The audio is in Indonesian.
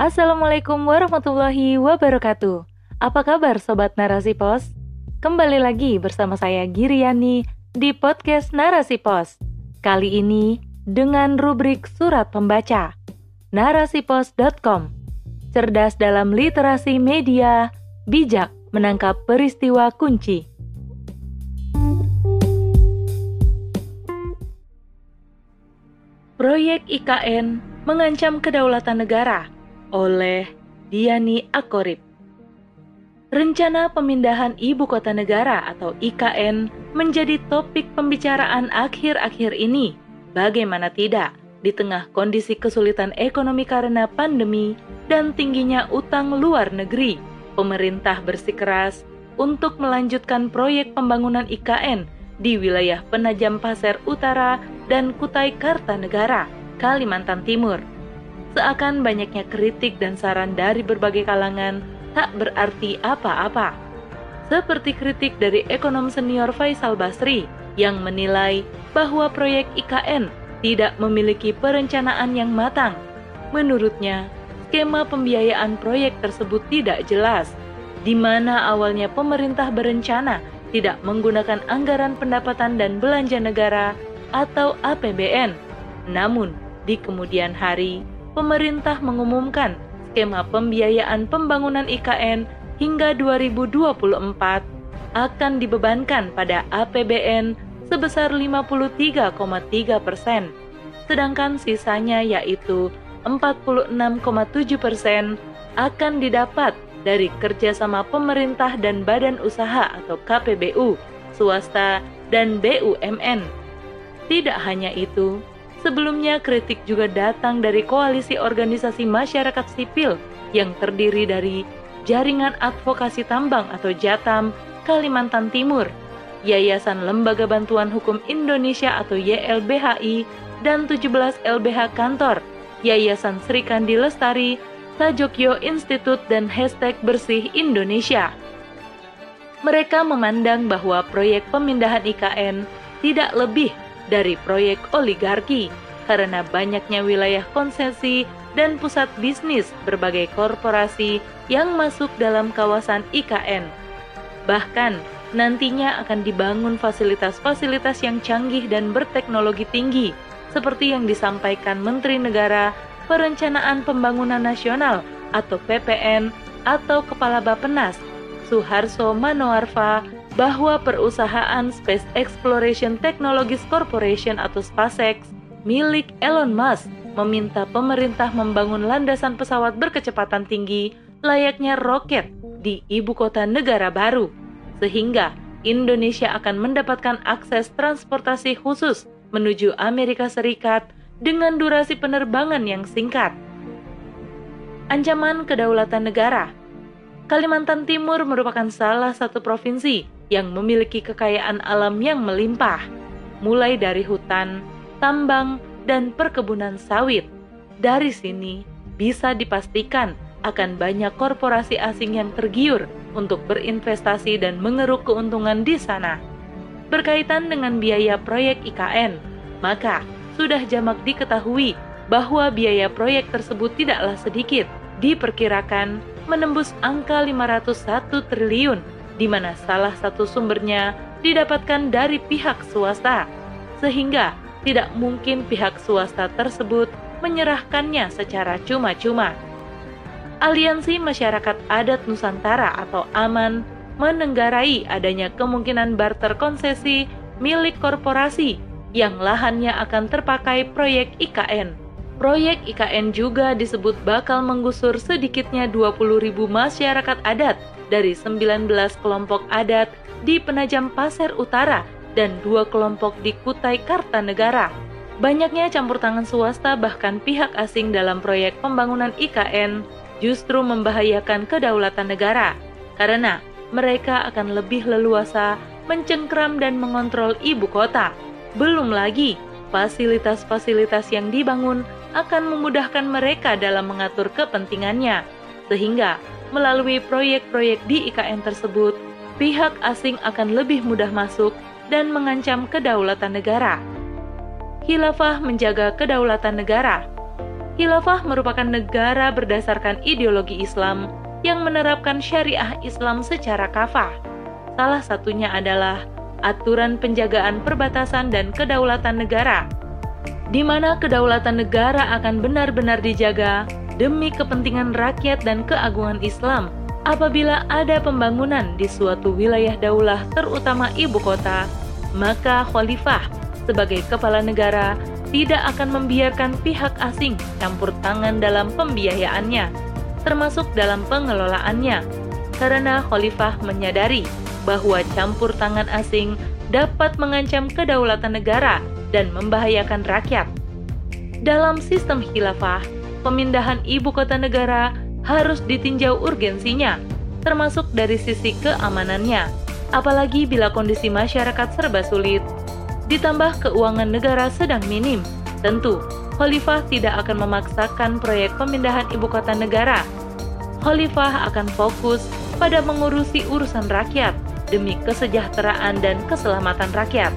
Assalamualaikum warahmatullahi wabarakatuh. Apa kabar Sobat Narasi Pos? Kembali lagi bersama saya Giriani di podcast Narasi Pos. Kali ini dengan rubrik Surat Pembaca. Narasipos.com Cerdas dalam literasi media, bijak menangkap peristiwa kunci. Proyek IKN mengancam kedaulatan negara oleh Diani Akorip. Rencana pemindahan ibu kota negara atau IKN menjadi topik pembicaraan akhir-akhir ini. Bagaimana tidak, di tengah kondisi kesulitan ekonomi karena pandemi dan tingginya utang luar negeri, pemerintah bersikeras untuk melanjutkan proyek pembangunan IKN di wilayah Penajam Pasir Utara dan Kutai Kartanegara, Kalimantan Timur. Seakan banyaknya kritik dan saran dari berbagai kalangan tak berarti apa-apa. Seperti kritik dari ekonom senior Faisal Basri yang menilai bahwa proyek IKN tidak memiliki perencanaan yang matang. Menurutnya, skema pembiayaan proyek tersebut tidak jelas, di mana awalnya pemerintah berencana tidak menggunakan anggaran pendapatan dan belanja negara atau APBN. Namun, di kemudian hari, pemerintah mengumumkan skema pembiayaan pembangunan IKN hingga 2024 akan dibebankan pada APBN sebesar 53,3 persen, sedangkan sisanya yaitu 46,7 persen akan didapat dari kerjasama pemerintah dan badan usaha atau KPBU, swasta, dan BUMN. Tidak hanya itu, sebelumnya kritik juga datang dari koalisi organisasi masyarakat sipil yang terdiri dari Jaringan Advokasi Tambang atau JATAM Kalimantan Timur, Yayasan Lembaga Bantuan Hukum Indonesia atau YLBHI, dan 17 LBH Kantor, Yayasan Sri Kandi Lestari, Sajokyo Institute dan hashtag Bersih Indonesia. Mereka memandang bahwa proyek pemindahan IKN tidak lebih dari proyek oligarki karena banyaknya wilayah konsesi dan pusat bisnis berbagai korporasi yang masuk dalam kawasan IKN. Bahkan, nantinya akan dibangun fasilitas-fasilitas yang canggih dan berteknologi tinggi, seperti yang disampaikan Menteri Negara Perencanaan Pembangunan Nasional atau PPN atau Kepala Bapenas Suharso Manoarfa bahwa perusahaan Space Exploration Technologies Corporation atau SpaceX milik Elon Musk meminta pemerintah membangun landasan pesawat berkecepatan tinggi layaknya roket di ibu kota negara baru, sehingga Indonesia akan mendapatkan akses transportasi khusus menuju Amerika Serikat dengan durasi penerbangan yang singkat. Ancaman kedaulatan negara Kalimantan Timur merupakan salah satu provinsi yang memiliki kekayaan alam yang melimpah, mulai dari hutan, tambang, dan perkebunan sawit. Dari sini bisa dipastikan akan banyak korporasi asing yang tergiur untuk berinvestasi dan mengeruk keuntungan di sana. Berkaitan dengan biaya proyek IKN, maka sudah jamak diketahui bahwa biaya proyek tersebut tidaklah sedikit, diperkirakan menembus angka 501 triliun, di mana salah satu sumbernya didapatkan dari pihak swasta, sehingga tidak mungkin pihak swasta tersebut menyerahkannya secara cuma-cuma. Aliansi Masyarakat Adat Nusantara atau AMAN menenggarai adanya kemungkinan barter konsesi milik korporasi yang lahannya akan terpakai proyek IKN. Proyek IKN juga disebut bakal menggusur sedikitnya 20.000 masyarakat adat dari 19 kelompok adat di Penajam Pasir Utara dan dua kelompok di Kutai Kartanegara. Banyaknya campur tangan swasta bahkan pihak asing dalam proyek pembangunan IKN justru membahayakan kedaulatan negara karena mereka akan lebih leluasa mencengkram dan mengontrol ibu kota belum lagi, fasilitas-fasilitas yang dibangun akan memudahkan mereka dalam mengatur kepentingannya, sehingga melalui proyek-proyek di IKN tersebut, pihak asing akan lebih mudah masuk dan mengancam kedaulatan negara. Khilafah menjaga kedaulatan negara. Khilafah merupakan negara berdasarkan ideologi Islam yang menerapkan syariah Islam secara kafah. Salah satunya adalah aturan penjagaan perbatasan dan kedaulatan negara, di mana kedaulatan negara akan benar-benar dijaga demi kepentingan rakyat dan keagungan Islam apabila ada pembangunan di suatu wilayah daulah terutama ibu kota, maka khalifah sebagai kepala negara tidak akan membiarkan pihak asing campur tangan dalam pembiayaannya, termasuk dalam pengelolaannya, karena khalifah menyadari bahwa campur tangan asing dapat mengancam kedaulatan negara dan membahayakan rakyat. Dalam sistem khilafah, pemindahan ibu kota negara harus ditinjau urgensinya, termasuk dari sisi keamanannya, apalagi bila kondisi masyarakat serba sulit ditambah keuangan negara sedang minim. Tentu, Khalifah tidak akan memaksakan proyek pemindahan ibu kota negara. Khalifah akan fokus pada mengurusi urusan rakyat demi kesejahteraan dan keselamatan rakyat.